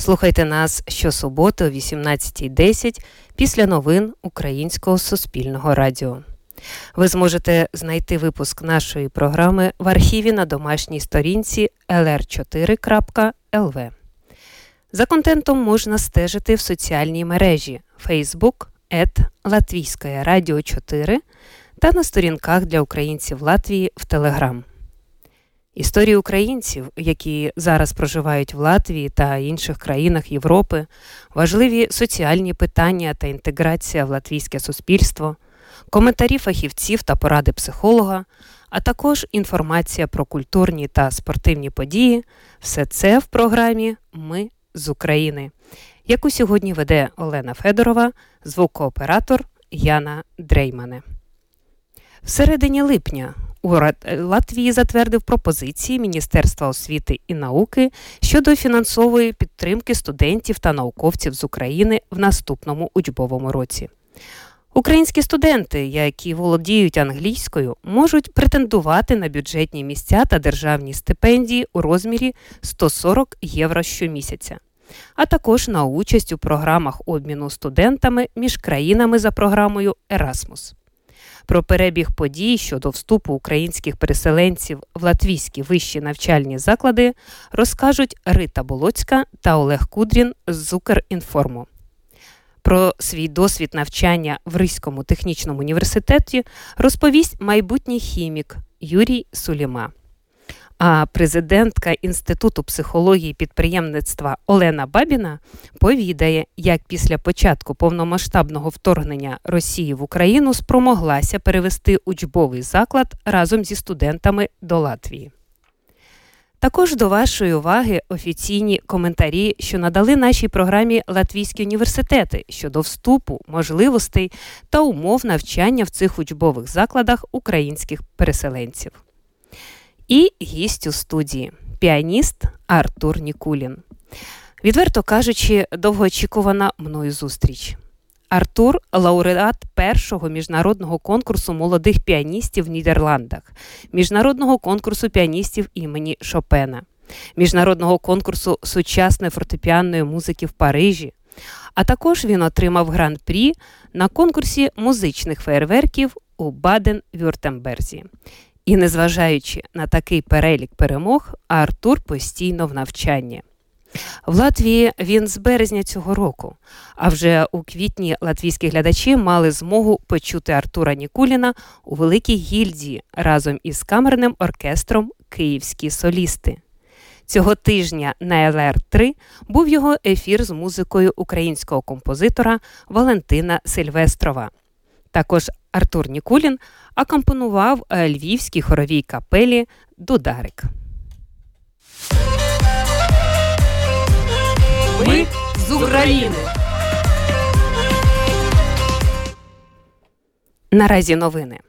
Слухайте нас щосуботи о 18.10 після новин Українського суспільного радіо. Ви зможете знайти випуск нашої програми в архіві на домашній сторінці lr4.lv. За контентом можна стежити в соціальній мережі Facebook Латвійське Радіо 4 та на сторінках для українців Латвії в Телеграм. Історії українців, які зараз проживають в Латвії та інших країнах Європи, важливі соціальні питання та інтеграція в латвійське суспільство, коментарі фахівців та поради психолога, а також інформація про культурні та спортивні події все це в програмі Ми з України, яку сьогодні веде Олена Федорова, звукооператор Яна Дреймане. В середині липня у Латвії затвердив пропозиції Міністерства освіти і науки щодо фінансової підтримки студентів та науковців з України в наступному учбовому році. Українські студенти, які володіють англійською, можуть претендувати на бюджетні місця та державні стипендії у розмірі 140 євро щомісяця, а також на участь у програмах обміну студентами між країнами за програмою Erasmus. Про перебіг подій щодо вступу українських переселенців в латвійські вищі навчальні заклади розкажуть Рита Болоцька та Олег Кудрін з Зукерінформу. Про свій досвід навчання в Ризькому технічному університеті розповість майбутній хімік Юрій Суліма. А президентка Інституту психології підприємництва Олена Бабіна повідає, як після початку повномасштабного вторгнення Росії в Україну спромоглася перевести учбовий заклад разом зі студентами до Латвії. Також до вашої уваги офіційні коментарі, що надали нашій програмі Латвійські університети щодо вступу, можливостей та умов навчання в цих учбових закладах українських переселенців. І гість у студії піаніст Артур Нікулін. Відверто кажучи, довгоочікувана мною зустріч. Артур лауреат першого міжнародного конкурсу молодих піаністів в Нідерландах, міжнародного конкурсу піаністів імені Шопена, міжнародного конкурсу сучасної фортепіанної музики в Парижі. А також він отримав гран-прі на конкурсі музичних феєрверків у Баден-Вюртемберзі. І незважаючи на такий перелік перемог, Артур постійно в навчанні. В Латвії він з березня цього року. А вже у квітні латвійські глядачі мали змогу почути Артура Нікуліна у Великій гільдії разом із камерним оркестром Київські солісти. Цього тижня на ЛР3 був його ефір з музикою українського композитора Валентина Сильвестрова. Також Артур Нікулін акомпонував львівській хоровій капелі Дударик. Ми з України. Наразі новини.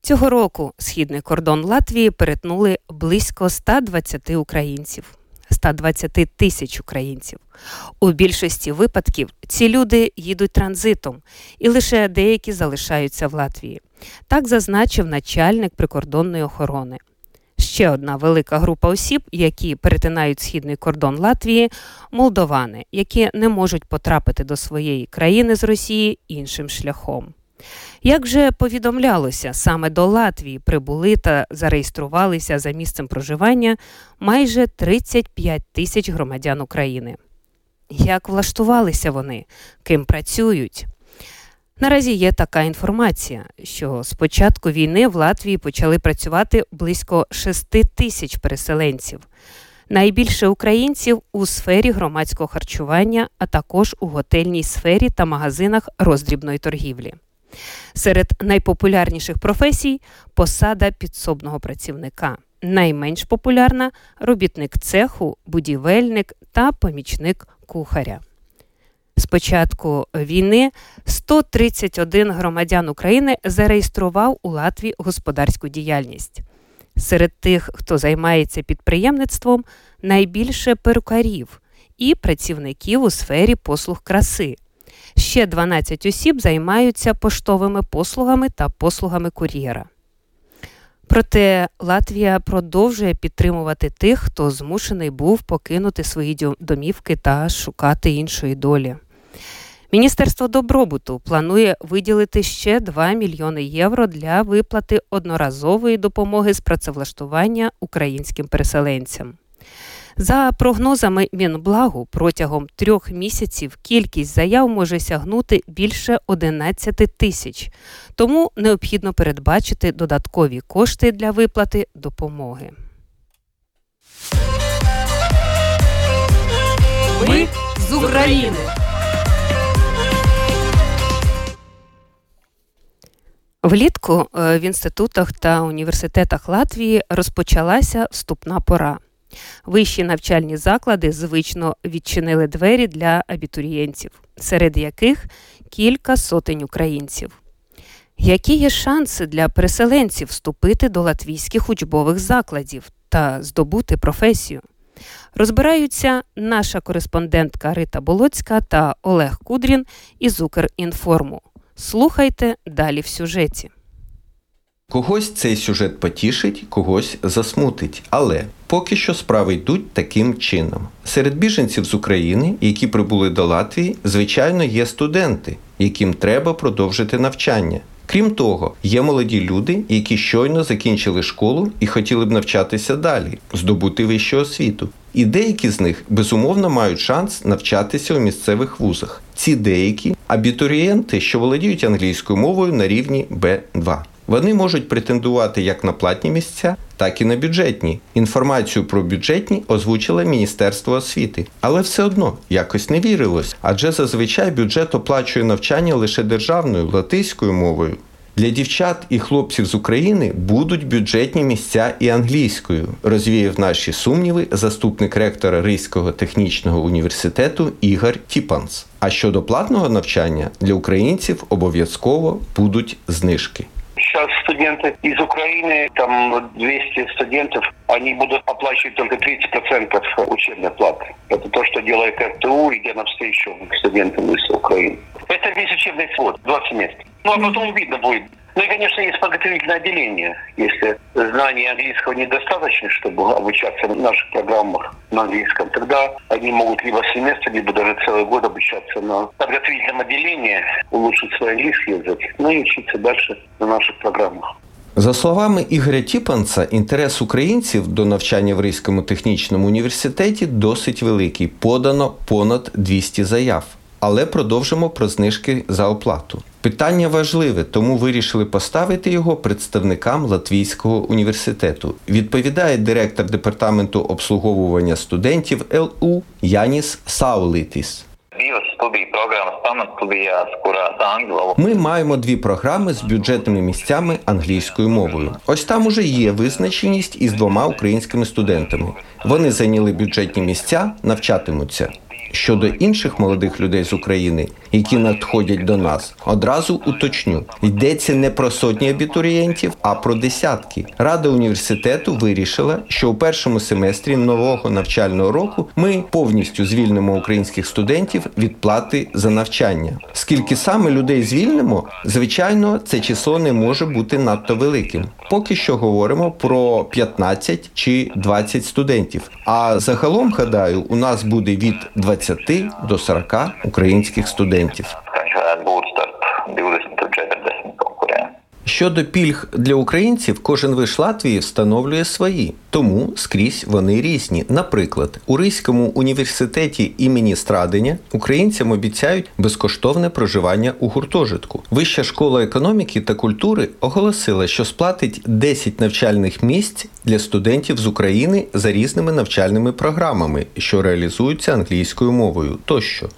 Цього року східний кордон Латвії перетнули близько 120 українців. 120 тисяч українців. У більшості випадків ці люди їдуть транзитом, і лише деякі залишаються в Латвії. Так зазначив начальник прикордонної охорони. Ще одна велика група осіб, які перетинають східний кордон Латвії, молдовани, які не можуть потрапити до своєї країни з Росії іншим шляхом. Як вже повідомлялося, саме до Латвії прибули та зареєструвалися за місцем проживання майже 35 тисяч громадян України. Як влаштувалися вони, ким працюють? Наразі є така інформація, що з початку війни в Латвії почали працювати близько 6 тисяч переселенців. Найбільше українців у сфері громадського харчування, а також у готельній сфері та магазинах роздрібної торгівлі. Серед найпопулярніших професій посада підсобного працівника. Найменш популярна робітник цеху, будівельник та помічник кухаря. З початку війни 131 громадян України зареєстрував у Латвії господарську діяльність. Серед тих, хто займається підприємництвом, найбільше перукарів і працівників у сфері послуг краси. Ще 12 осіб займаються поштовими послугами та послугами кур'єра. Проте Латвія продовжує підтримувати тих, хто змушений був покинути свої домівки та шукати іншої долі. Міністерство добробуту планує виділити ще 2 мільйони євро для виплати одноразової допомоги з працевлаштування українським переселенцям. За прогнозами Мінблагу, протягом трьох місяців кількість заяв може сягнути більше 11 тисяч, тому необхідно передбачити додаткові кошти для виплати допомоги. Ми з України. Влітку е, в інститутах та університетах Латвії розпочалася вступна пора. Вищі навчальні заклади звично відчинили двері для абітурієнтів, серед яких кілька сотень українців. Які є шанси для переселенців вступити до латвійських учбових закладів та здобути професію? Розбираються наша кореспондентка Рита Болоцька та Олег Кудрін із Укрінформу. Слухайте далі в сюжеті. Когось цей сюжет потішить, когось засмутить. Але поки що справи йдуть таким чином. Серед біженців з України, які прибули до Латвії, звичайно, є студенти, яким треба продовжити навчання. Крім того, є молоді люди, які щойно закінчили школу і хотіли б навчатися далі, здобути вищу освіту. І деякі з них безумовно мають шанс навчатися у місцевих вузах. Ці деякі абітурієнти, що володіють англійською мовою на рівні Б2. Вони можуть претендувати як на платні місця, так і на бюджетні. Інформацію про бюджетні озвучило Міністерство освіти, але все одно якось не вірилось, адже зазвичай бюджет оплачує навчання лише державною латиською мовою. Для дівчат і хлопців з України будуть бюджетні місця і англійською, розвіяв наші сумніви заступник ректора Ризького технічного університету Ігор Тіпанс. А щодо платного навчання для українців обов'язково будуть знижки. Сейчас студенты из Украины, там 200 студентов, они будут оплачивать только 30% учебной платы. Это то, что делает РТУ, идя навстречу студентам из Украины. Это весь учебный год, 20 мест. Ну, а потом видно будет, ну и, конечно, есть подготовительное отделение. Если знаний английского недостаточно, чтобы обучаться в наших программах на английском, тогда они могут либо семестр, либо даже целый год обучаться на подготовительном отделении, улучшить свой английский язык, ну и учиться дальше на наших программах. За словами Ігоря Тіпанца, інтерес українців до навчання в Ризькому технічному університеті досить великий. Подано понад 200 заяв. Але продовжимо про знижки за оплату. Питання важливе, тому вирішили поставити його представникам Латвійського університету. Відповідає директор департаменту обслуговування студентів ЛУ Яніс Саулитіс. Ми маємо дві програми з бюджетними місцями англійською мовою. Ось там уже є визначеність із двома українськими студентами. Вони зайняли бюджетні місця, навчатимуться. Щодо інших молодих людей з України, які надходять до нас, одразу уточню: йдеться не про сотні абітурієнтів, а про десятки. Рада університету вирішила, що у першому семестрі нового навчального року ми повністю звільнимо українських студентів від плати за навчання. Скільки саме людей звільнимо, звичайно, це число не може бути надто великим. Поки що говоримо про 15 чи 20 студентів. А загалом гадаю, у нас буде від 20 до 40 українських студентів. Щодо пільг для українців, кожен виш Латвії встановлює свої, тому скрізь вони різні. Наприклад, у Ризькому університеті імені Страденя українцям обіцяють безкоштовне проживання у гуртожитку. Вища школа економіки та культури оголосила, що сплатить 10 навчальних місць для студентів з України за різними навчальними програмами, що реалізуються англійською мовою тощо.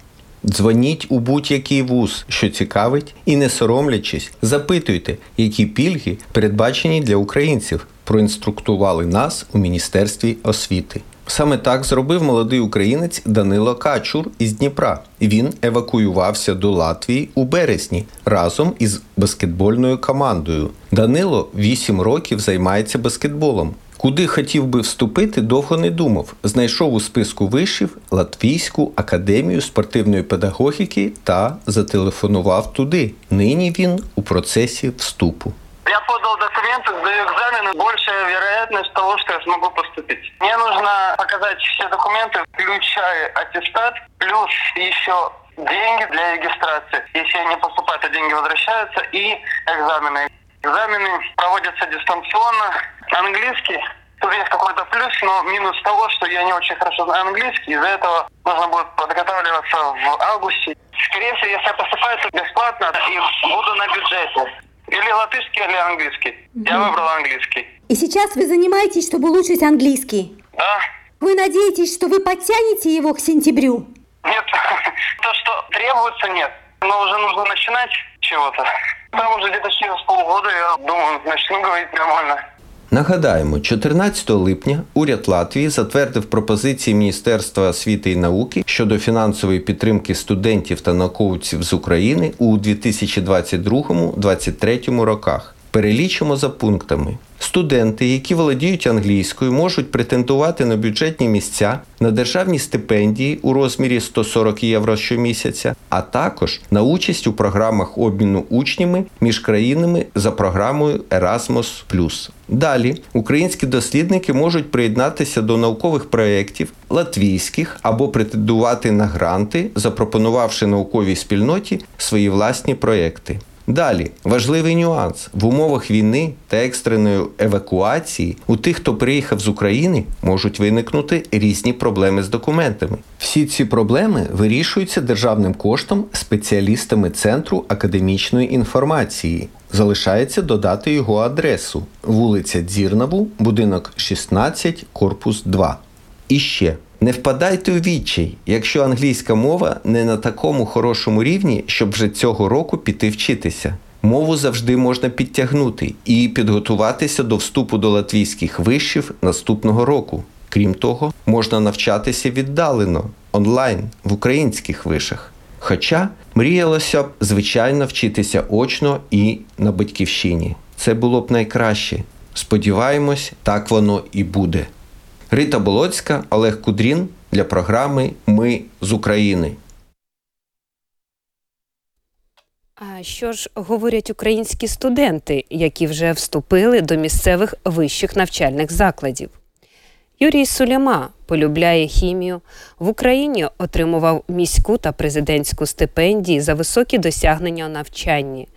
Дзвоніть у будь-який вуз, що цікавить, і не соромлячись, запитуйте, які пільги передбачені для українців. Проінструктували нас у Міністерстві освіти. Саме так зробив молодий українець Данило Качур із Дніпра. Він евакуювався до Латвії у березні разом із баскетбольною командою. Данило 8 років займається баскетболом. Куди хотів би вступити, довго не думав. Знайшов у списку вишів Латвійську академію спортивної педагогіки та зателефонував туди. Нині він у процесі вступу. Я подал документы, сдаю экзамены. Большая вероятность того, что я смогу поступить. Мне нужно показать все документы, включая аттестат, плюс еще деньги для регистрации. Если я не поступаю, то деньги возвращаются. И экзамены. Экзамены проводятся дистанционно. Английский. Тут есть какой-то плюс, но минус того, что я не очень хорошо знаю английский. Из-за этого нужно будет подготавливаться в августе. Скорее всего, если я поступаю, то бесплатно и буду на бюджете. Или латышский, или английский. Я выбрал английский. И сейчас вы занимаетесь, чтобы улучшить английский. Да? Вы надеетесь, что вы подтянете его к сентябрю? Нет. То, что требуется, нет. Но уже нужно начинать чего-то. Там уже где-то через полгода, я думаю, начну говорить нормально. Нагадаємо, 14 липня уряд Латвії затвердив пропозиції Міністерства освіти і науки щодо фінансової підтримки студентів та науковців з України у 2022-2023 роках. Перелічимо за пунктами. Студенти, які володіють англійською, можуть претендувати на бюджетні місця, на державні стипендії у розмірі 140 євро щомісяця, а також на участь у програмах обміну учнями між країнами за програмою Erasmus+. Далі українські дослідники можуть приєднатися до наукових проєктів латвійських або претендувати на гранти, запропонувавши науковій спільноті свої власні проєкти. Далі важливий нюанс в умовах війни та екстреної евакуації у тих, хто приїхав з України, можуть виникнути різні проблеми з документами. Всі ці проблеми вирішуються державним коштом спеціалістами Центру академічної інформації. Залишається додати його адресу: вулиця Дзірнаву, будинок 16, корпус 2. І ще не впадайте у відчай, якщо англійська мова не на такому хорошому рівні, щоб вже цього року піти вчитися. Мову завжди можна підтягнути і підготуватися до вступу до латвійських вишів наступного року. Крім того, можна навчатися віддалено онлайн в українських вишах. Хоча мріялося б, звичайно, вчитися очно і на батьківщині. Це було б найкраще. Сподіваємось, так воно і буде. Рита Болоцька, Олег Кудрін для програми Ми з України. А що ж говорять українські студенти, які вже вступили до місцевих вищих навчальних закладів? Юрій Суліма полюбляє хімію. В Україні отримував міську та президентську стипендії за високі досягнення у навчанні.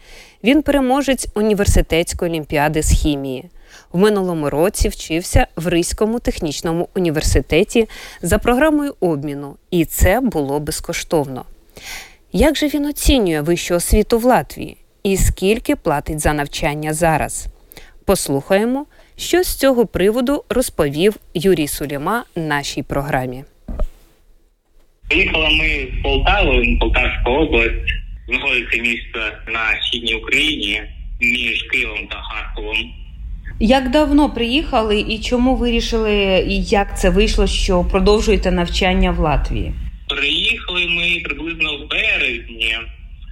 Він переможець університетської олімпіади з хімії. В минулому році вчився в Ризькому технічному університеті за програмою обміну, і це було безкоштовно. Як же він оцінює вищу освіту в Латвії і скільки платить за навчання зараз? Послухаємо, що з цього приводу розповів Юрій Суліма нашій програмі. Приїхали ми з Полтави, Полтавська область. Знаходиться місто на східній Україні між Києвом та Харковом. Як давно приїхали і чому вирішили, і як це вийшло, що продовжуєте навчання в Латвії? Приїхали ми приблизно в березні,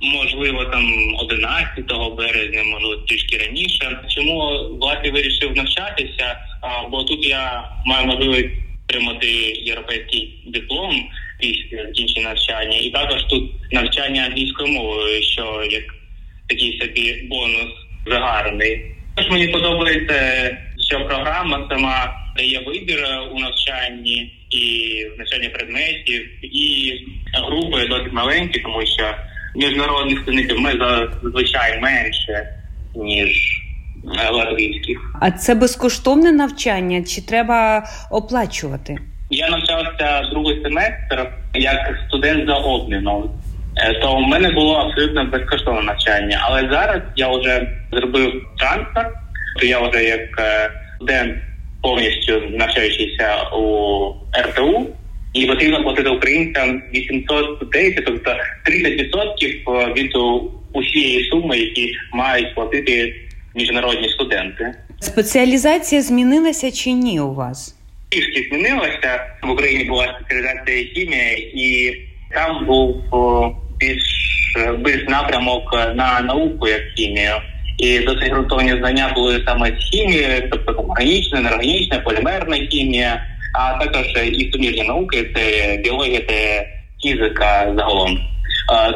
можливо, там 11 березня, можливо, трішки раніше. Чому в Латвії вирішив навчатися? Бо тут я маю можливість отримати європейський диплом після закінчення навчання, і також тут навчання англійською мовою, що як такий собі бонус загарний. Також мені подобається, що програма сама дає вибір у навчанні і навчання предметів, і групи досить маленькі, тому що міжнародних студентів ми зазвичай менше ніж латвійських. А це безкоштовне навчання чи треба оплачувати? Я навчався другий семестр як студент за обміном. То в мене було абсолютно безкоштовне навчання, але зараз я вже зробив трансфер, то я вже як студент повністю навчаючийся у РТУ, і потрібно платити українцям 810, тобто 30% від усієї суми, які мають платити міжнародні студенти. Спеціалізація змінилася чи ні у вас? трішки змінилася. В Україні була спеціалізація хімія, і там був більш більш напрямок на науку як хімію. І досить ґрунтовні знання були саме з хімії, тобто органічна, неорганічна, полімерна хімія, а також і суміжні науки це біологія та фізика загалом.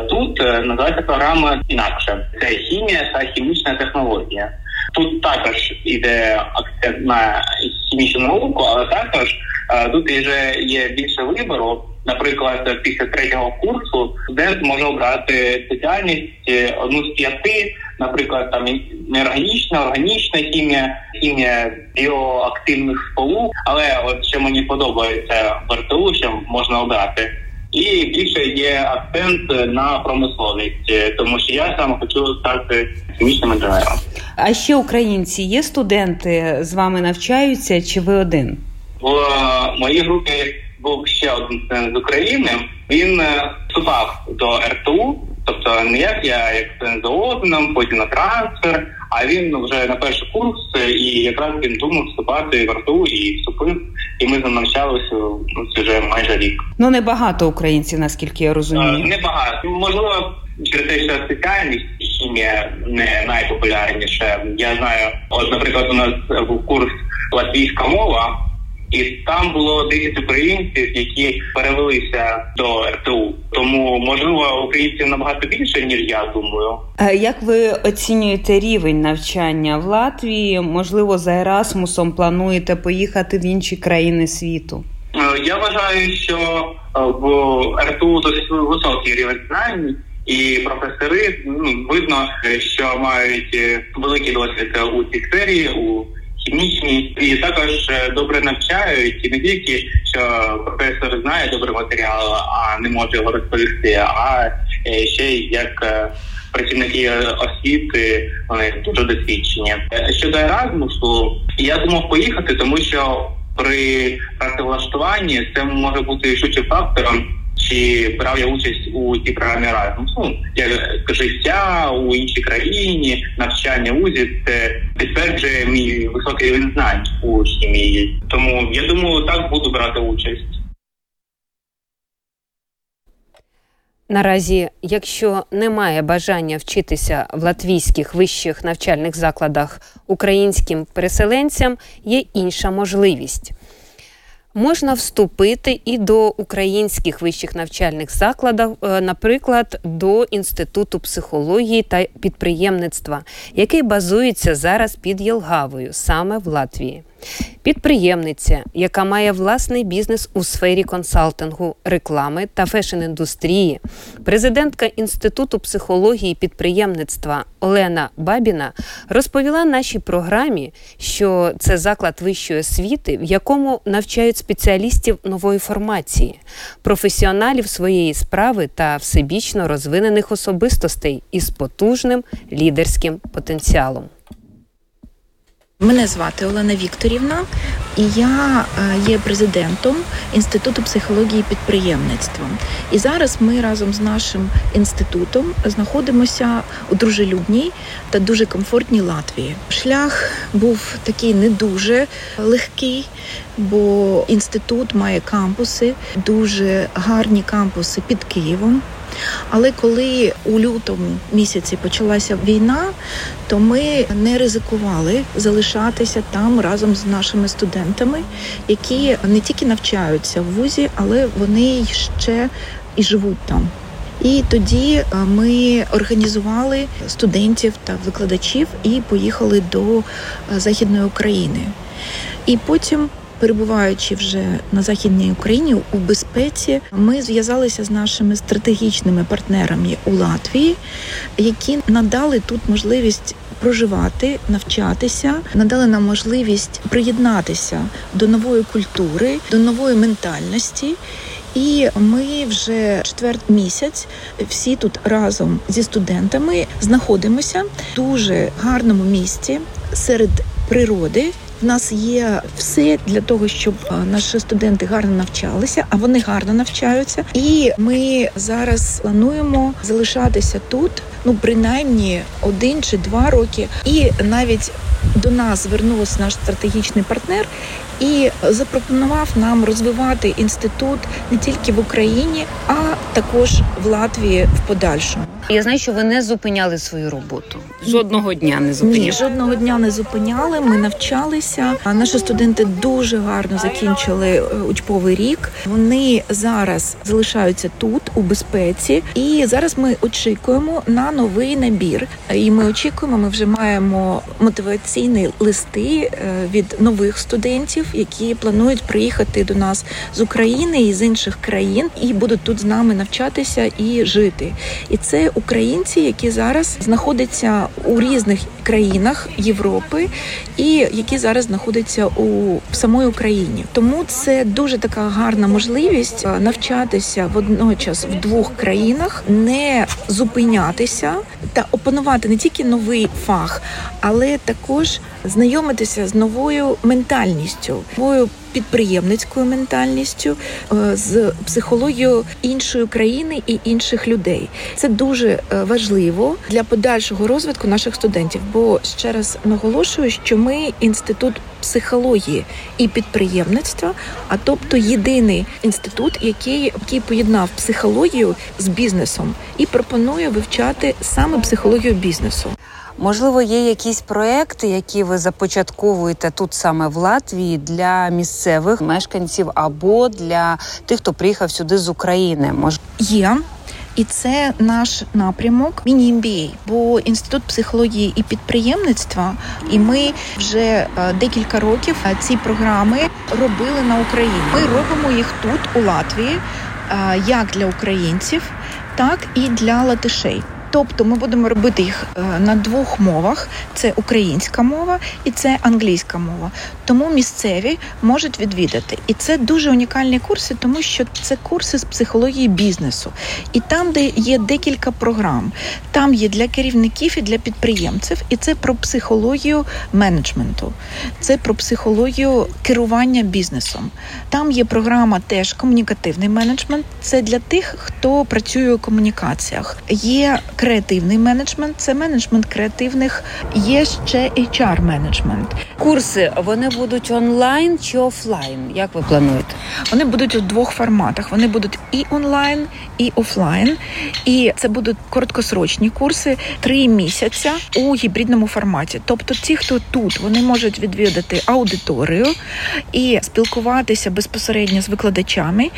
Тут е, називається програма інакше це хімія та хімічна технологія. Тут також іде акцент на хімічну науку, але також е, тут вже є більше вибору. Наприклад, після третього курсу студент може обрати спеціальність е, одну з п'яти, наприклад, там неорганічна, органічна хімія, хімія біоактивних сполук. Але от що мені подобається в РТУ, що можна обрати. І більше є акцент на промисловість, тому що я сам хочу стати хімічним інженером. А ще українці є студенти з вами навчаються? Чи ви один? В моїй групі був ще один з України. Він е, вступав до РТУ, тобто не як я як студент за Озеном, потім на трансфер. А він вже на перший курс, і якраз він думав вступати в РТУ і вступив. І ми навчалися ну, вже майже рік. Ну не багато українців, наскільки я розумію. Не багато. Можливо, через те, що спеціальність хімія не найпопулярніша. Я знаю, от, наприклад, у нас був курс латвійська мова. І там було 10 українців, які перевелися до РТУ. Тому можливо українців набагато більше ніж я думаю. Як ви оцінюєте рівень навчання в Латвії? Можливо, за Ерасмусом плануєте поїхати в інші країни світу? Е, я вважаю, що е, в РТУ досить високий рівень знань. І професори ну видно, що мають е, великий досвід у цій сфері, у хімічні і також е, добре навчають і не тільки що професор знає добрий матеріал, а не може його розповісти, а е, ще й як е, працівники освіти вони дуже досвідчені. Щодо Еразмусу, я думав поїхати, тому що при працевлаштуванні це може бути швидше фактором чи брав я участь у цій програмі Erasmus. Ну, як життя у іншій країні, навчання УЗІ, це підтверджує мій високий рівень знань у хімії. Тому я думаю, так буду брати участь. Наразі, якщо немає бажання вчитися в латвійських вищих навчальних закладах українським переселенцям, є інша можливість можна вступити і до українських вищих навчальних закладів, е, наприклад, до інституту психології та підприємництва, який базується зараз під Єлгавою, саме в Латвії. Підприємниця, яка має власний бізнес у сфері консалтингу, реклами та фешн-індустрії, президентка Інституту психології підприємництва Олена Бабіна розповіла нашій програмі, що це заклад вищої освіти, в якому навчають спеціалістів нової формації, професіоналів своєї справи та всебічно розвинених особистостей із потужним лідерським потенціалом. Мене звати Олена Вікторівна, і я е, є президентом інституту психології підприємництва. І зараз ми разом з нашим інститутом знаходимося у дружелюбній та дуже комфортній Латвії. Шлях був такий не дуже легкий, бо інститут має кампуси, дуже гарні кампуси під Києвом. Але коли у лютому місяці почалася війна, то ми не ризикували залишатися там разом з нашими студентами, які не тільки навчаються в вузі, але вони ще і живуть там. І тоді е, ми організували студентів та викладачів і поїхали до е, Західної України. І потім перебуваючи вже на західній Україні у безпеці, ми зв'язалися з нашими стратегічними партнерами у Латвії, які надали тут можливість. Проживати, навчатися, надали нам можливість приєднатися до нової культури, до нової ментальності. І ми вже четвертий місяць всі тут разом зі студентами знаходимося в дуже гарному місці серед природи, в нас є все для того, щоб е, наші студенти гарно навчалися, а вони гарно навчаються. І ми зараз плануємо залишатися тут, ну принаймні один чи два роки, і навіть до нас звернувся наш стратегічний партнер і запропонував нам розвивати інститут не тільки в Україні, а також в Латвії в подальшому. Я знаю, що ви не зупиняли свою роботу. Жодного дня не зупиняли. Ні, жодного дня не зупиняли. Ми навчалися. А наші студенти дуже гарно закінчили е, учбовий рік. Вони зараз залишаються тут у безпеці, і зараз ми очікуємо на новий набір. І ми очікуємо. Ми вже маємо мотиваційні листи е, від нових студентів, які планують приїхати до нас з України і з інших країн, і будуть тут з нами навчатися і жити. І це українці, які зараз знаходяться у різних країнах Європи, і які зараз знаходяться у самої Україні. Тому це дуже така гарна можливість навчатися водночас в двох країнах, не зупинятися та опанувати не тільки новий фах, але також знайомитися з новою ментальністю, новою підприємницькою ментальністю, е, з психологією іншої країни і інших людей. Це дуже е, важливо для подальшого розвитку наших студентів. Бо ще раз наголошую, що ми інститут психології і підприємництва, а тобто єдиний інститут, який, який поєднав психологію з бізнесом і пропонує вивчати саме психологію бізнесу. Можливо, є якісь проекти, які ви започатковуєте тут саме в Латвії для місцевих мешканців або для тих, хто приїхав сюди з України. Мож... Є. І це наш напрямок міні MBA, бо інститут психології і підприємництва, і ми вже е, декілька років е, ці програми робили на Україні. Ми робимо їх тут, у Латвії, е, як для українців, так і для латишей. Тобто ми будемо робити їх е, на двох мовах: це українська мова і це англійська мова. Тому місцеві можуть відвідати. І це дуже унікальні курси, тому що це курси з психології бізнесу. І там, де є декілька програм, там є для керівників і для підприємців, і це про психологію менеджменту, це про психологію керування бізнесом. Там є програма теж комунікативний менеджмент. Це для тих, хто працює у комунікаціях. Є креативний менеджмент, це менеджмент креативних, є ще hr менеджмент. Курси вони будуть онлайн чи офлайн? Як ви плануєте? Вони будуть у двох форматах. Вони будуть і онлайн, і офлайн. І це будуть короткосрочні курси три місяця у гібридному форматі. Тобто, ті, хто тут, вони можуть відвідати аудиторію і спілкуватися безпосередньо з викладачами.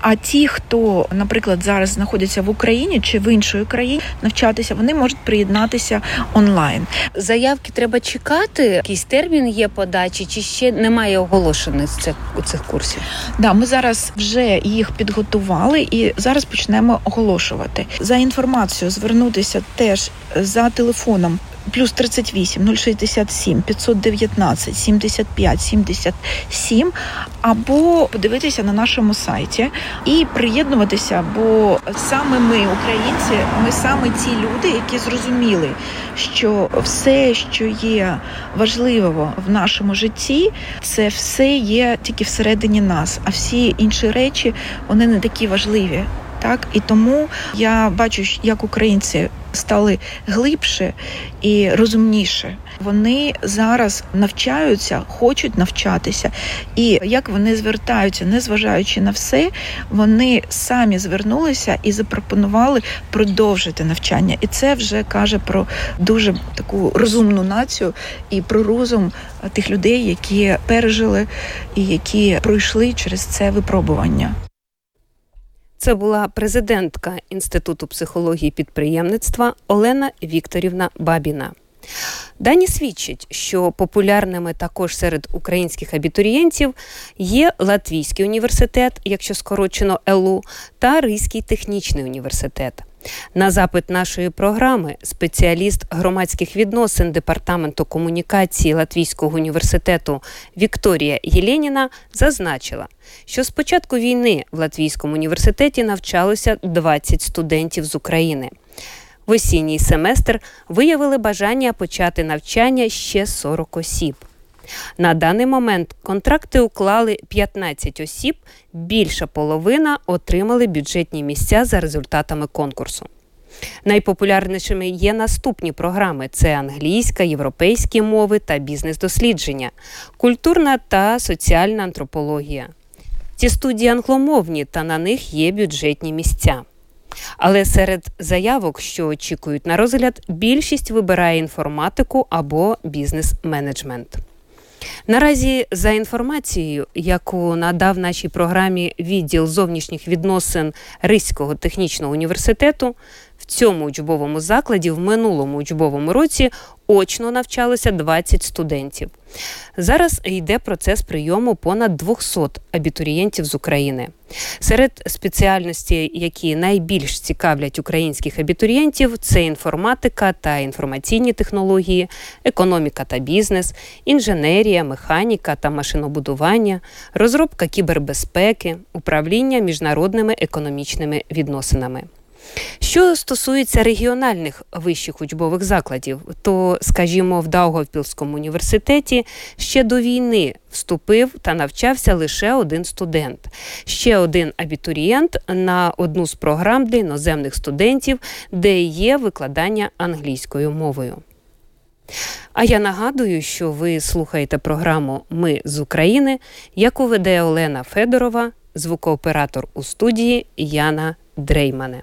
А ті, хто, наприклад, зараз знаходяться в Україні чи в іншій країні, навчатися, вони можуть приєднатися онлайн. Заявки треба чекати. Якийсь термін є подачі, чи ще немає оголошених цих у цих курсів? Да, ми зараз вже їх підготували і зараз почнемо оголошувати за інформацією. Звернутися теж за телефоном плюс 38 067 519 75 77 або подивитися на нашому сайті і приєднуватися, бо саме ми, українці, ми саме ті люди, які зрозуміли, що все, що є важливо в нашому житті, це все є тільки всередині нас, а всі інші речі вони не такі важливі. Так і тому я бачу, як українці стали глибше і розумніше. Вони зараз навчаються, хочуть навчатися, і як вони звертаються, незважаючи на все, вони самі звернулися і запропонували продовжити навчання. І це вже каже про дуже таку розумну націю і про розум тих людей, які пережили і які пройшли через це випробування. Це була президентка Інституту психології підприємництва Олена Вікторівна Бабіна. Дані свідчать, що популярними також серед українських абітурієнтів є Латвійський університет, якщо скорочено ЕЛУ, та Ризький технічний університет. На запит нашої програми спеціаліст громадських відносин департаменту комунікації Латвійського університету Вікторія Єленіна зазначила, що з початку війни в Латвійському університеті навчалося 20 студентів з України. В осінній семестр виявили бажання почати навчання ще 40 осіб. На даний момент контракти уклали 15 осіб, більша половина отримали бюджетні місця за результатами конкурсу. Найпопулярнішими є наступні програми: це англійська, європейські мови та бізнес-дослідження, культурна та соціальна антропологія. Ці студії англомовні та на них є бюджетні місця. Але серед заявок, що очікують на розгляд, більшість вибирає інформатику або бізнес-менеджмент. Наразі за інформацією, яку надав нашій програмі відділ зовнішніх відносин Ризького технічного університету, цьому учбовому закладі в минулому учбовому році очно навчалося 20 студентів. Зараз йде процес прийому понад 200 абітурієнтів з України. Серед спеціальностей, які найбільш цікавлять українських абітурієнтів, це інформатика та інформаційні технології, економіка та бізнес, інженерія, механіка та машинобудування, розробка кібербезпеки, управління міжнародними економічними відносинами. Що стосується регіональних вищих учбових закладів, то, скажімо, в Даугавпілському університеті ще до війни вступив та навчався лише один студент. Ще один абітурієнт на одну з програм для іноземних студентів, де є викладання англійською мовою. А я нагадую, що ви слухаєте програму Ми з України, яку веде Олена Федорова, звукооператор у студії Яна Дреймане.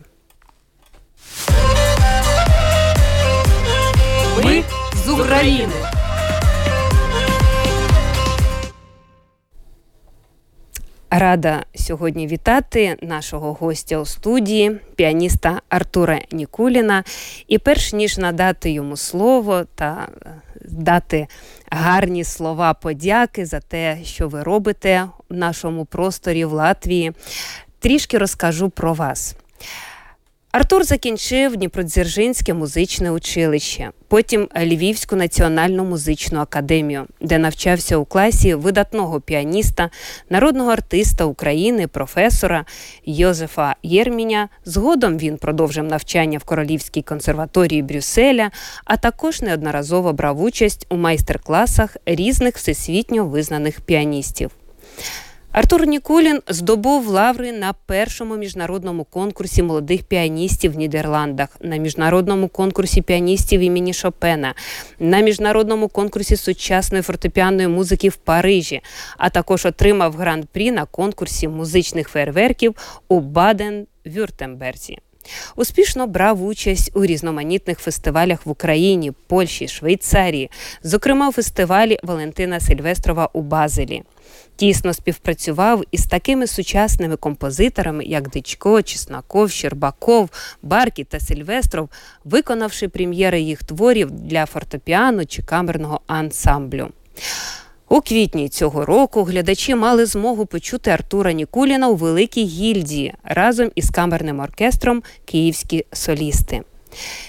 Ми з України. Рада сьогодні вітати нашого гостя у студії, піаніста Артура Нікуліна. І перш ніж надати йому слово та е, дати гарні слова подяки за те, що ви робите в нашому просторі в Латвії, трішки розкажу про вас. Артур закінчив Дніпродзержинське музичне училище, потім Львівську національну музичну академію, де навчався у класі видатного піаніста, народного артиста України, професора Йозефа Єрміня. Згодом він продовжив навчання в Королівській консерваторії Брюсселя, а також неодноразово брав участь у майстер-класах різних всесвітньо визнаних піаністів. Артур Нікулін здобув лаври на першому міжнародному конкурсі молодих піаністів в Нідерландах, на міжнародному конкурсі піаністів імені Шопена, на міжнародному конкурсі сучасної фортепіаної музики в Парижі, а також отримав гран-прі на конкурсі музичних фейерверків у Баден-Вюртемберзі. Успішно брав участь у різноманітних фестивалях в Україні, Польщі, Швейцарії, зокрема у фестивалі Валентина Сильвестрова у Базелі. Тісно співпрацював із такими сучасними композиторами, як Дичко, Чесноков, Щербаков, Баркі та Сильвестров, виконавши прем'єри їх творів для фортепіано чи камерного ансамблю. У квітні цього року глядачі мали змогу почути Артура Нікуліна у Великій гільдії разом із камерним оркестром Київські солісти.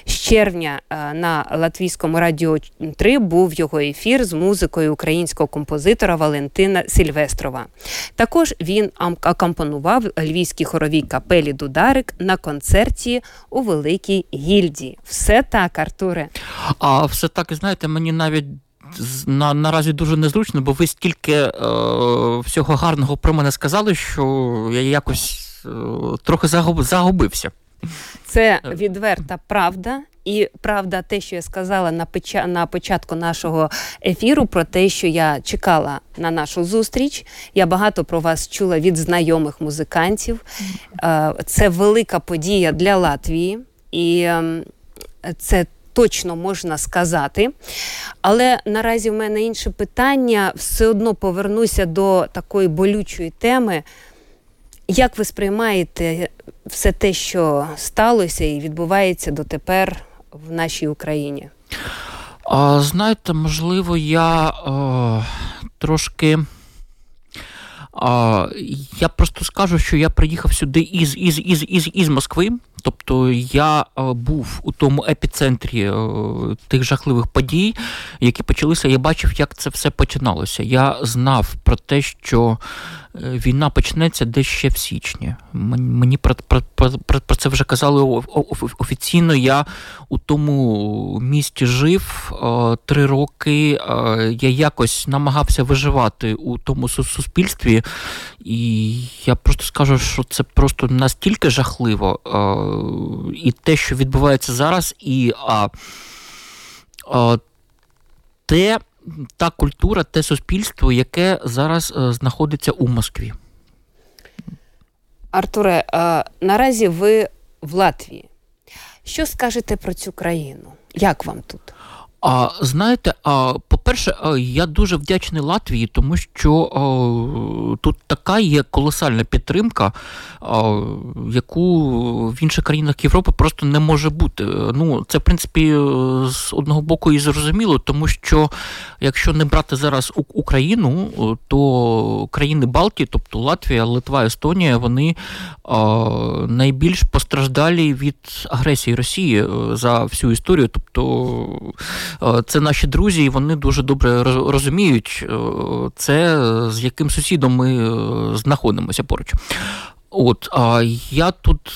З червня е, на Латвійському радіо 3 був його ефір з музикою українського композитора Валентина Сільвестрова. Також він акомпонував львівській хоровій капелі Дударик на концерті у Великій гільдії. Все так, Артуре. А все так, знаєте, мені навіть на, наразі дуже незручно, бо ви стільки е, всього гарного про мене сказали, що я якось е, трохи загуб, загубився. Це відверта правда. І правда, те, що я сказала на печа... на початку нашого ефіру, про те, що я чекала на нашу зустріч. Я багато про вас чула від знайомих музикантів. Е, це велика подія для Латвії, і ем, це точно можна сказати. Але наразі в мене інше питання. Все одно повернуся до такої болючої теми. Як ви сприймаєте все те, що сталося і відбувається дотепер в нашій Україні? А, Знаєте, можливо, я е, трошки. А, Я просто скажу, що я приїхав сюди із із, із, із, із Москви. Тобто я а, був у тому епіцентрі а, тих жахливих подій, які почалися. Я бачив, як це все починалося. Я знав про те, що е, війна почнеться десь ще в січні. Мені про, про, про, про це вже казали офіційно. Я у тому місті жив три роки. Я якось намагався виживати у тому суспільстві. І я просто скажу, що це просто настільки жахливо. І те, що відбувається зараз, і а, те, та культура, те суспільство, яке зараз знаходиться у Москві. Артуре, наразі ви в Латвії. Що скажете про цю країну? Як вам тут? А знаєте, а по-перше, я дуже вдячний Латвії, тому що а, тут така є колосальна підтримка, а, яку в інших країнах Європи просто не може бути. Ну, це в принципі з одного боку і зрозуміло, тому що якщо не брати зараз Україну, то країни Балтії, тобто Латвія, Литва, Естонія, вони найбільш постраждалі від агресії Росії е, за всю історію. Тобто Е, це наші друзі, і вони дуже добре розуміють е, це, з яким сусідом ми е, знаходимося поруч. От а я тут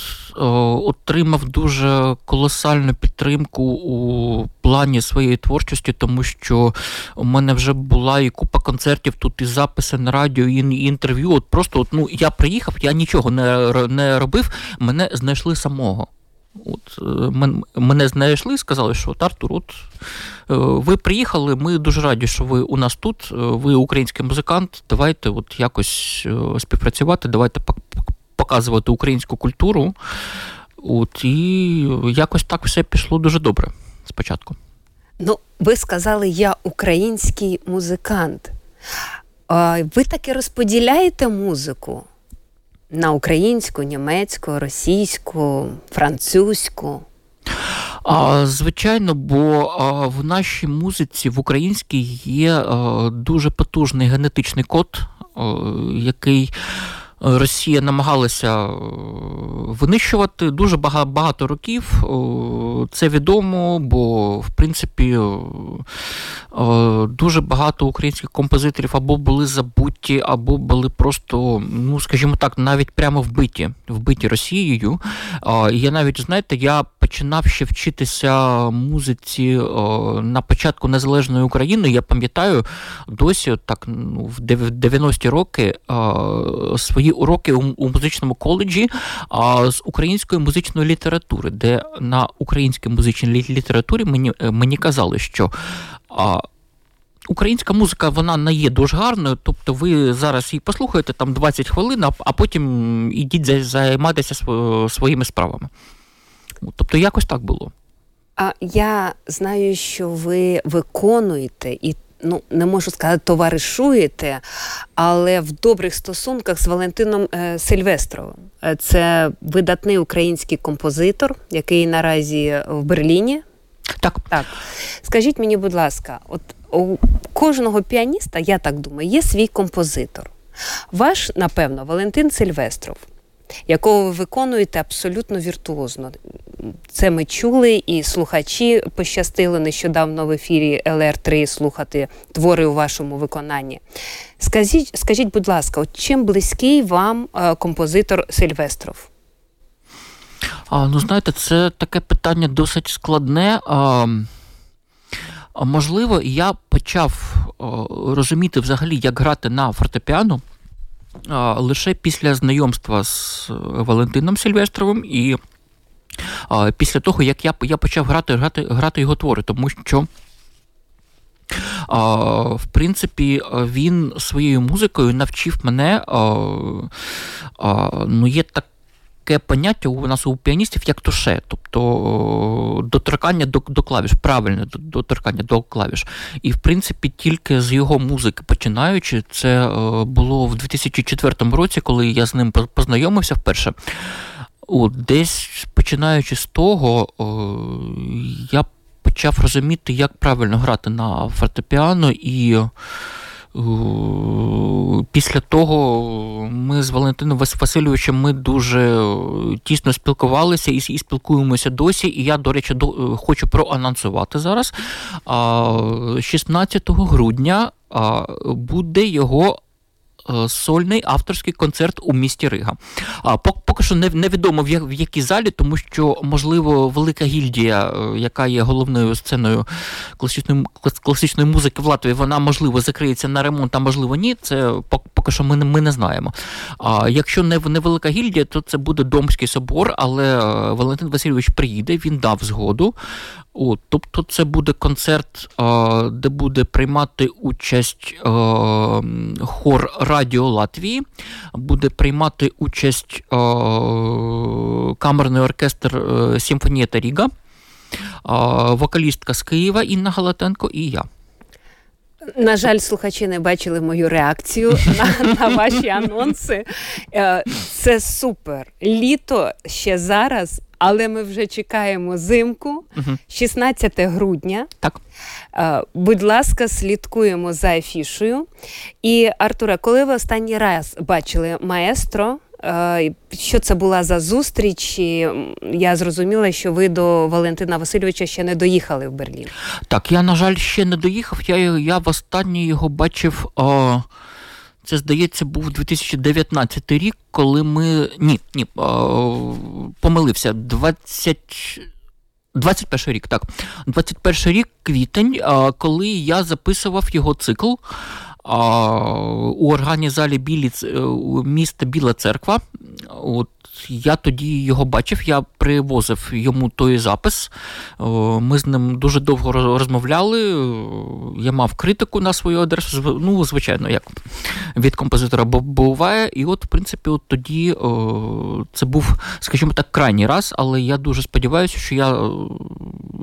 отримав дуже колосальну підтримку у плані своєї творчості, тому що у мене вже була і купа концертів, тут і записи на радіо, і інтерв'ю. От просто от, ну я приїхав, я нічого не не робив, мене знайшли самого. От е, Мене знайшли сказали, що Артур, от е, ви приїхали, ми дуже раді, що ви у нас тут, е, ви український музикант, давайте от якось співпрацювати, давайте показувати українську культуру. От, І якось так все пішло дуже добре спочатку. Ну, ви сказали, я український музикант. Ви таки розподіляєте музику? На українську, німецьку, російську, французьку? А, Звичайно, бо а, в нашій музиці в українській є а, дуже потужний генетичний код, який Росія намагалася е, винищувати дуже багато років. Це відомо, бо в принципі дуже багато українських композиторів або були забуті, або були просто, ну скажімо так, навіть прямо вбиті, вбиті Росією. Я навіть знаєте, я починав ще вчитися музиці на початку незалежної України. Я пам'ятаю досі, так ну, в 90-ті роки свої уроки у, у музичному коледжі а, з української музичної літератури, де на українській музичній літературі мені е, мені казали, що а, українська музика вона не є дуже гарною, тобто ви зараз її послухаєте там 20 хвилин, а потім ідіть займатися своїми справами. Тобто якось так було. А я знаю, що ви виконуєте і ну не можу сказати, товаришуєте, але в добрих стосунках з Валентином е, Сильвестровим. Е, це видатний український композитор, який наразі в Берліні. Так. Так. Скажіть мені, будь ласка, от у кожного піаніста, я так думаю, є свій композитор. Ваш, напевно, Валентин Сильвестров якого ви виконуєте абсолютно віртуозно. Це ми чули, і слухачі пощастило нещодавно в ефірі ЛР3 слухати твори у вашому виконанні. Скажіть, скажіть, будь ласка, от чим близький вам е, композитор Сильвестров? А, Ну, знаєте, це таке питання досить складне. А, Можливо, я почав розуміти взагалі, як грати на фортепіано лише після знайомства з е, Валентином Сильвестровим і після того, як я я почав грати грати, грати його твори, тому що. В принципі, він своєю музикою навчив мене. Ну, є так, таке поняття у нас у піаністів як туше, тобто доторкання до до клавіш, правильне доторкання до клавіш. І в принципі, тільки з його музики починаючи, це е, було в 2004 році, коли я з ним познайомився вперше. От, Десь починаючи з того, я почав розуміти, як правильно грати на фортепіано і. Після того ми з Валентином Васильовичем ми дуже тісно спілкувалися і спілкуємося досі. І я, до речі, до, хочу проанонсувати зараз. 16 грудня буде його Е, сольний авторський концерт у місті Рига. Поки що невідомо в якій залі, тому що, можливо, велика гільдія, е, яка є головною сценою класичної класичної музики в Латвії, вона можливо закриється на ремонт, а можливо, ні. Це поки що ми ми не знаємо. А якщо не невелика гільдія, то це буде Домський собор, але Валентин Васильович приїде, він дав згоду. От, Тобто це буде концерт, де буде приймати участь хор Радіо Латвії, буде приймати участь камерний оркестр е, Сімфонієта Ріга, вокалістка з Києва Інна Галатенко і я. На жаль, слухачі не бачили мою реакцію на, на ваші анонси. Е, це супер. Літо ще зараз, але ми вже чекаємо зимку, 16 грудня. Так. Е, будь ласка, слідкуємо за афішою. І Артуре, коли ви останній раз бачили маестро? Е, що це була за зустріч? Я зрозуміла, що ви до Валентина Васильовича ще не доїхали в Берлін. Так, я, на жаль, ще не доїхав. Я я востаннє його бачив. О, це, здається, був 2019 рік, коли ми. Ні, ні, о, помилився. 20. 21 рік, так. 21 рік квітень, коли я записував його цикл у організалі Білі е, міста Біла Церква. От я тоді його бачив, я привозив йому той запис. Ми з ним дуже довго розмовляли. Я мав критику на свою адресу. Ну, звичайно, як від композитора буває. І от, в принципі, от тоді це був, скажімо так, крайній раз, але я дуже сподіваюся, що я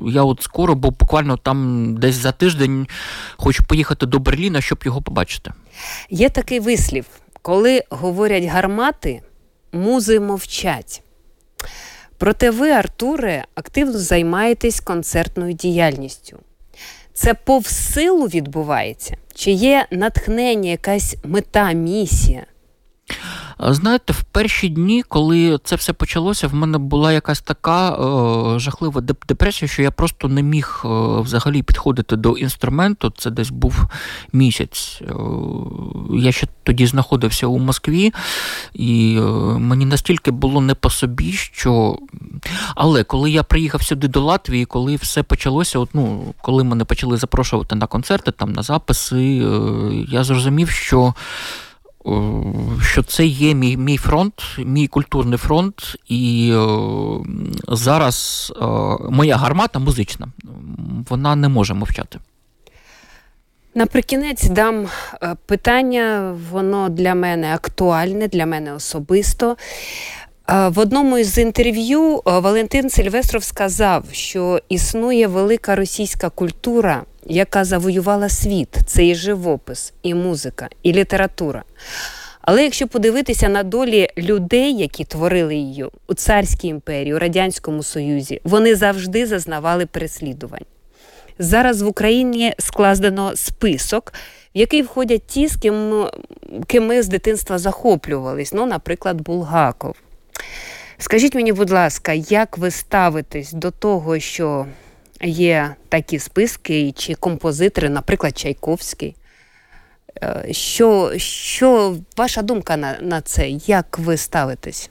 я от скоро, бо буквально там десь за тиждень хочу поїхати до Берліна, щоб його побачити. Є такий вислів, коли говорять гармати музи мовчать. Проте ви, Артуре, активно займаєтесь концертною діяльністю. Це повсилу відбувається? Чи є натхнення, якась мета, місія? Знаєте, в перші дні, коли це все почалося, в мене була якась така е, жахлива депресія, що я просто не міг е, взагалі підходити до інструменту. Це десь був місяць. Е, я ще тоді знаходився у Москві, і е, мені настільки було не по собі, що. Але коли я приїхав сюди до Латвії, коли все почалося, от, ну, коли мене почали запрошувати на концерти, там, на записи, е, я зрозумів, що. Е, що це є мій мій фронт, мій культурний фронт, і е, зараз е, моя гармата музична, вона не може мовчати. Наприкінець дам питання, воно для мене актуальне, для мене особисто. В одному із інтерв'ю Валентин Сильвестров сказав, що існує велика російська культура, яка завоювала світ. Це і живопис, і музика, і література. Але якщо подивитися на долі людей, які творили її у царській імперії, у Радянському Союзі, вони завжди зазнавали переслідувань. Зараз в Україні складено список, в який входять ті, з ким, ким ми з дитинства захоплювались, ну, наприклад, Булгаков. Скажіть мені, будь ласка, як ви ставитесь до того, що є такі списки, чи композитори, наприклад, Чайковський? Е, що що ваша думка на на це? Як ви ставитесь?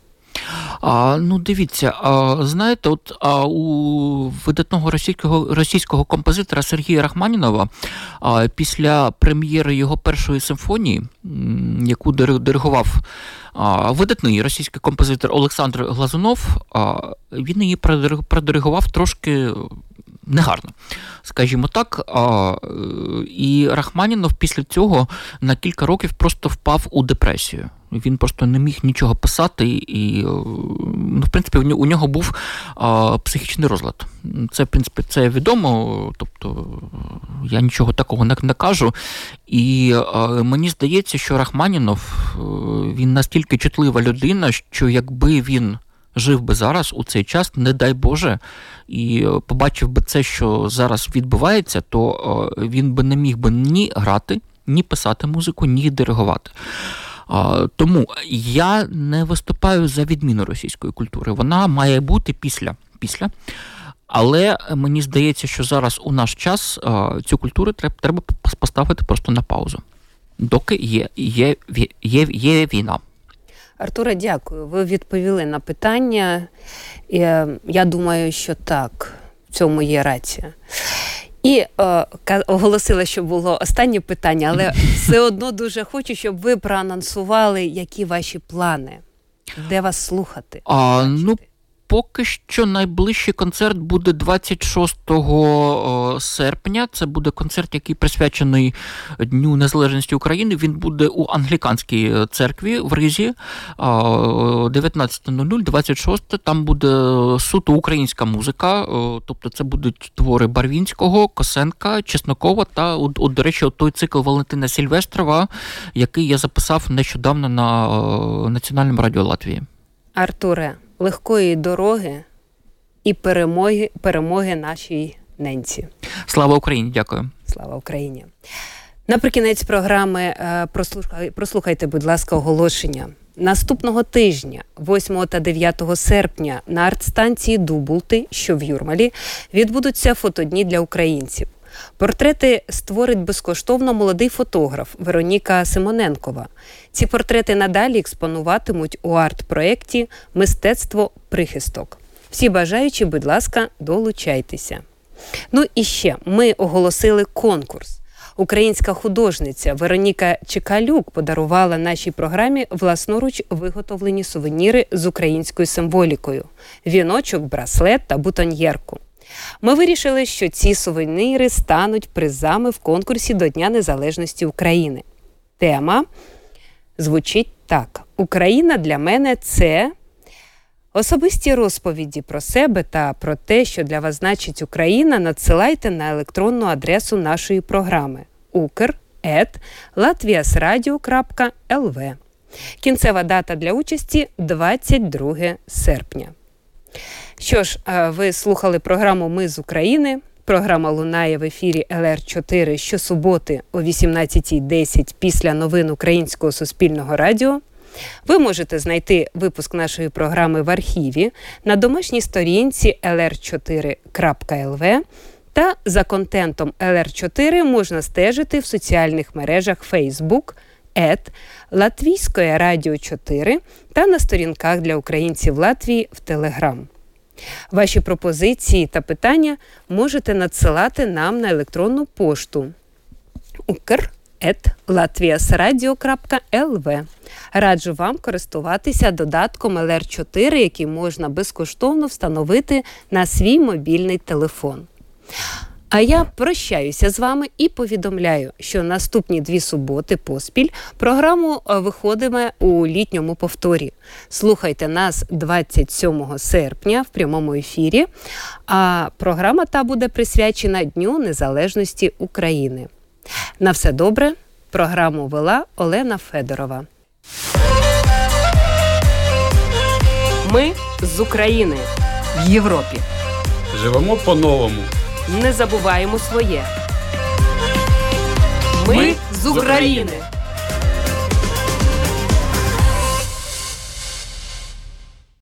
А, Ну, дивіться, а, знаєте, от а, у видатного російського російського композитора Сергія Рахманінова а, після прем'єри його першої симфонії, яку диригував а, видатний російський композитор Олександр Глазунов, а, він її продиригував трошки негарно, скажімо так. І Рахманінов після цього на кілька років просто впав у депресію. Він просто не міг нічого писати, і, ну, в принципі, у нього був а, психічний розлад. Це, в принципі, це відомо, тобто я нічого такого не, не кажу. І а, мені здається, що Рахманінов він настільки чутлива людина, що якби він жив би зараз у цей час, не дай Боже, і е, побачив би це, що зараз відбувається, то е, він би не міг би ні грати, ні писати музику, ні диригувати. Тому я не виступаю за відміну російської культури. Вона має бути після. після. Але мені здається, що зараз у наш час цю культуру треба поставити просто на паузу, доки є, є, є, є війна. Артура, дякую. Ви відповіли на питання. Е, я думаю, що так, в цьому є рація. І е, оголосила, що було останнє питання, але все одно дуже хочу, щоб ви проанонсували, які ваші плани, де вас слухати. А, ну, Поки що найближчий концерт буде 26 серпня. Це буде концерт, який присвячений Дню Незалежності України. Він буде у англіканській е, церкві в Ризі 19.00, 26 Там буде суто українська музика, тобто це будуть твори Барвінського, Косенка, Чеснокова та, от, до речі, той цикл Валентина Сільвестрова, який я записав нещодавно на Національному радіо Латвії. Артуре легкої дороги і перемоги перемоги нашій ненці. Слава Україні! Дякую. Слава Україні! Наприкінець програми е, прослухайте, будь ласка, оголошення. Наступного тижня, 8 та 9 серпня, на артстанції Дубулти, що в Юрмалі, відбудуться фотодні для українців. Портрети створить безкоштовно молодий фотограф Вероніка Симоненкова. Ці портрети надалі експонуватимуть у арт-проєкті Мистецтво прихисток. Всі бажаючі, будь ласка, долучайтеся. Ну і ще ми оголосили конкурс. Українська художниця Вероніка Чекалюк подарувала нашій програмі власноруч виготовлені сувеніри з українською символікою: віночок, браслет та бутоньєрку. Ми вирішили, що ці сувеніри стануть призами в конкурсі до Дня Незалежності України. Тема звучить так: Україна для мене це особисті розповіді про себе та про те, що для вас значить Україна, надсилайте на електронну адресу нашої програми ukr.latviasradio.lv. Кінцева дата для участі 22 серпня. Що ж, ви слухали програму Ми з України. Програма лунає в ефірі ЛР 4 щосуботи о 18.10 після новин Українського суспільного радіо. Ви можете знайти випуск нашої програми в архіві на домашній сторінці lr4.lv та за контентом LR4 можна стежити в соціальних мережах Facebook, ЕД, Латвійської радіо 4 та на сторінках для українців Латвії в Телеграм. Ваші пропозиції та питання можете надсилати нам на електронну пошту ukr.latviasradio.lv Раджу вам користуватися додатком LR4, який можна безкоштовно встановити на свій мобільний телефон. А я прощаюся з вами і повідомляю, що наступні дві суботи поспіль програму е, виходиме у літньому повторі. Слухайте нас 27 серпня в прямому ефірі. А програма та буде присвячена Дню Незалежності України. На все добре. Програму вела Олена Федорова. Ми з України в Європі. Живемо по-новому не забуваємо своє. Ми з України.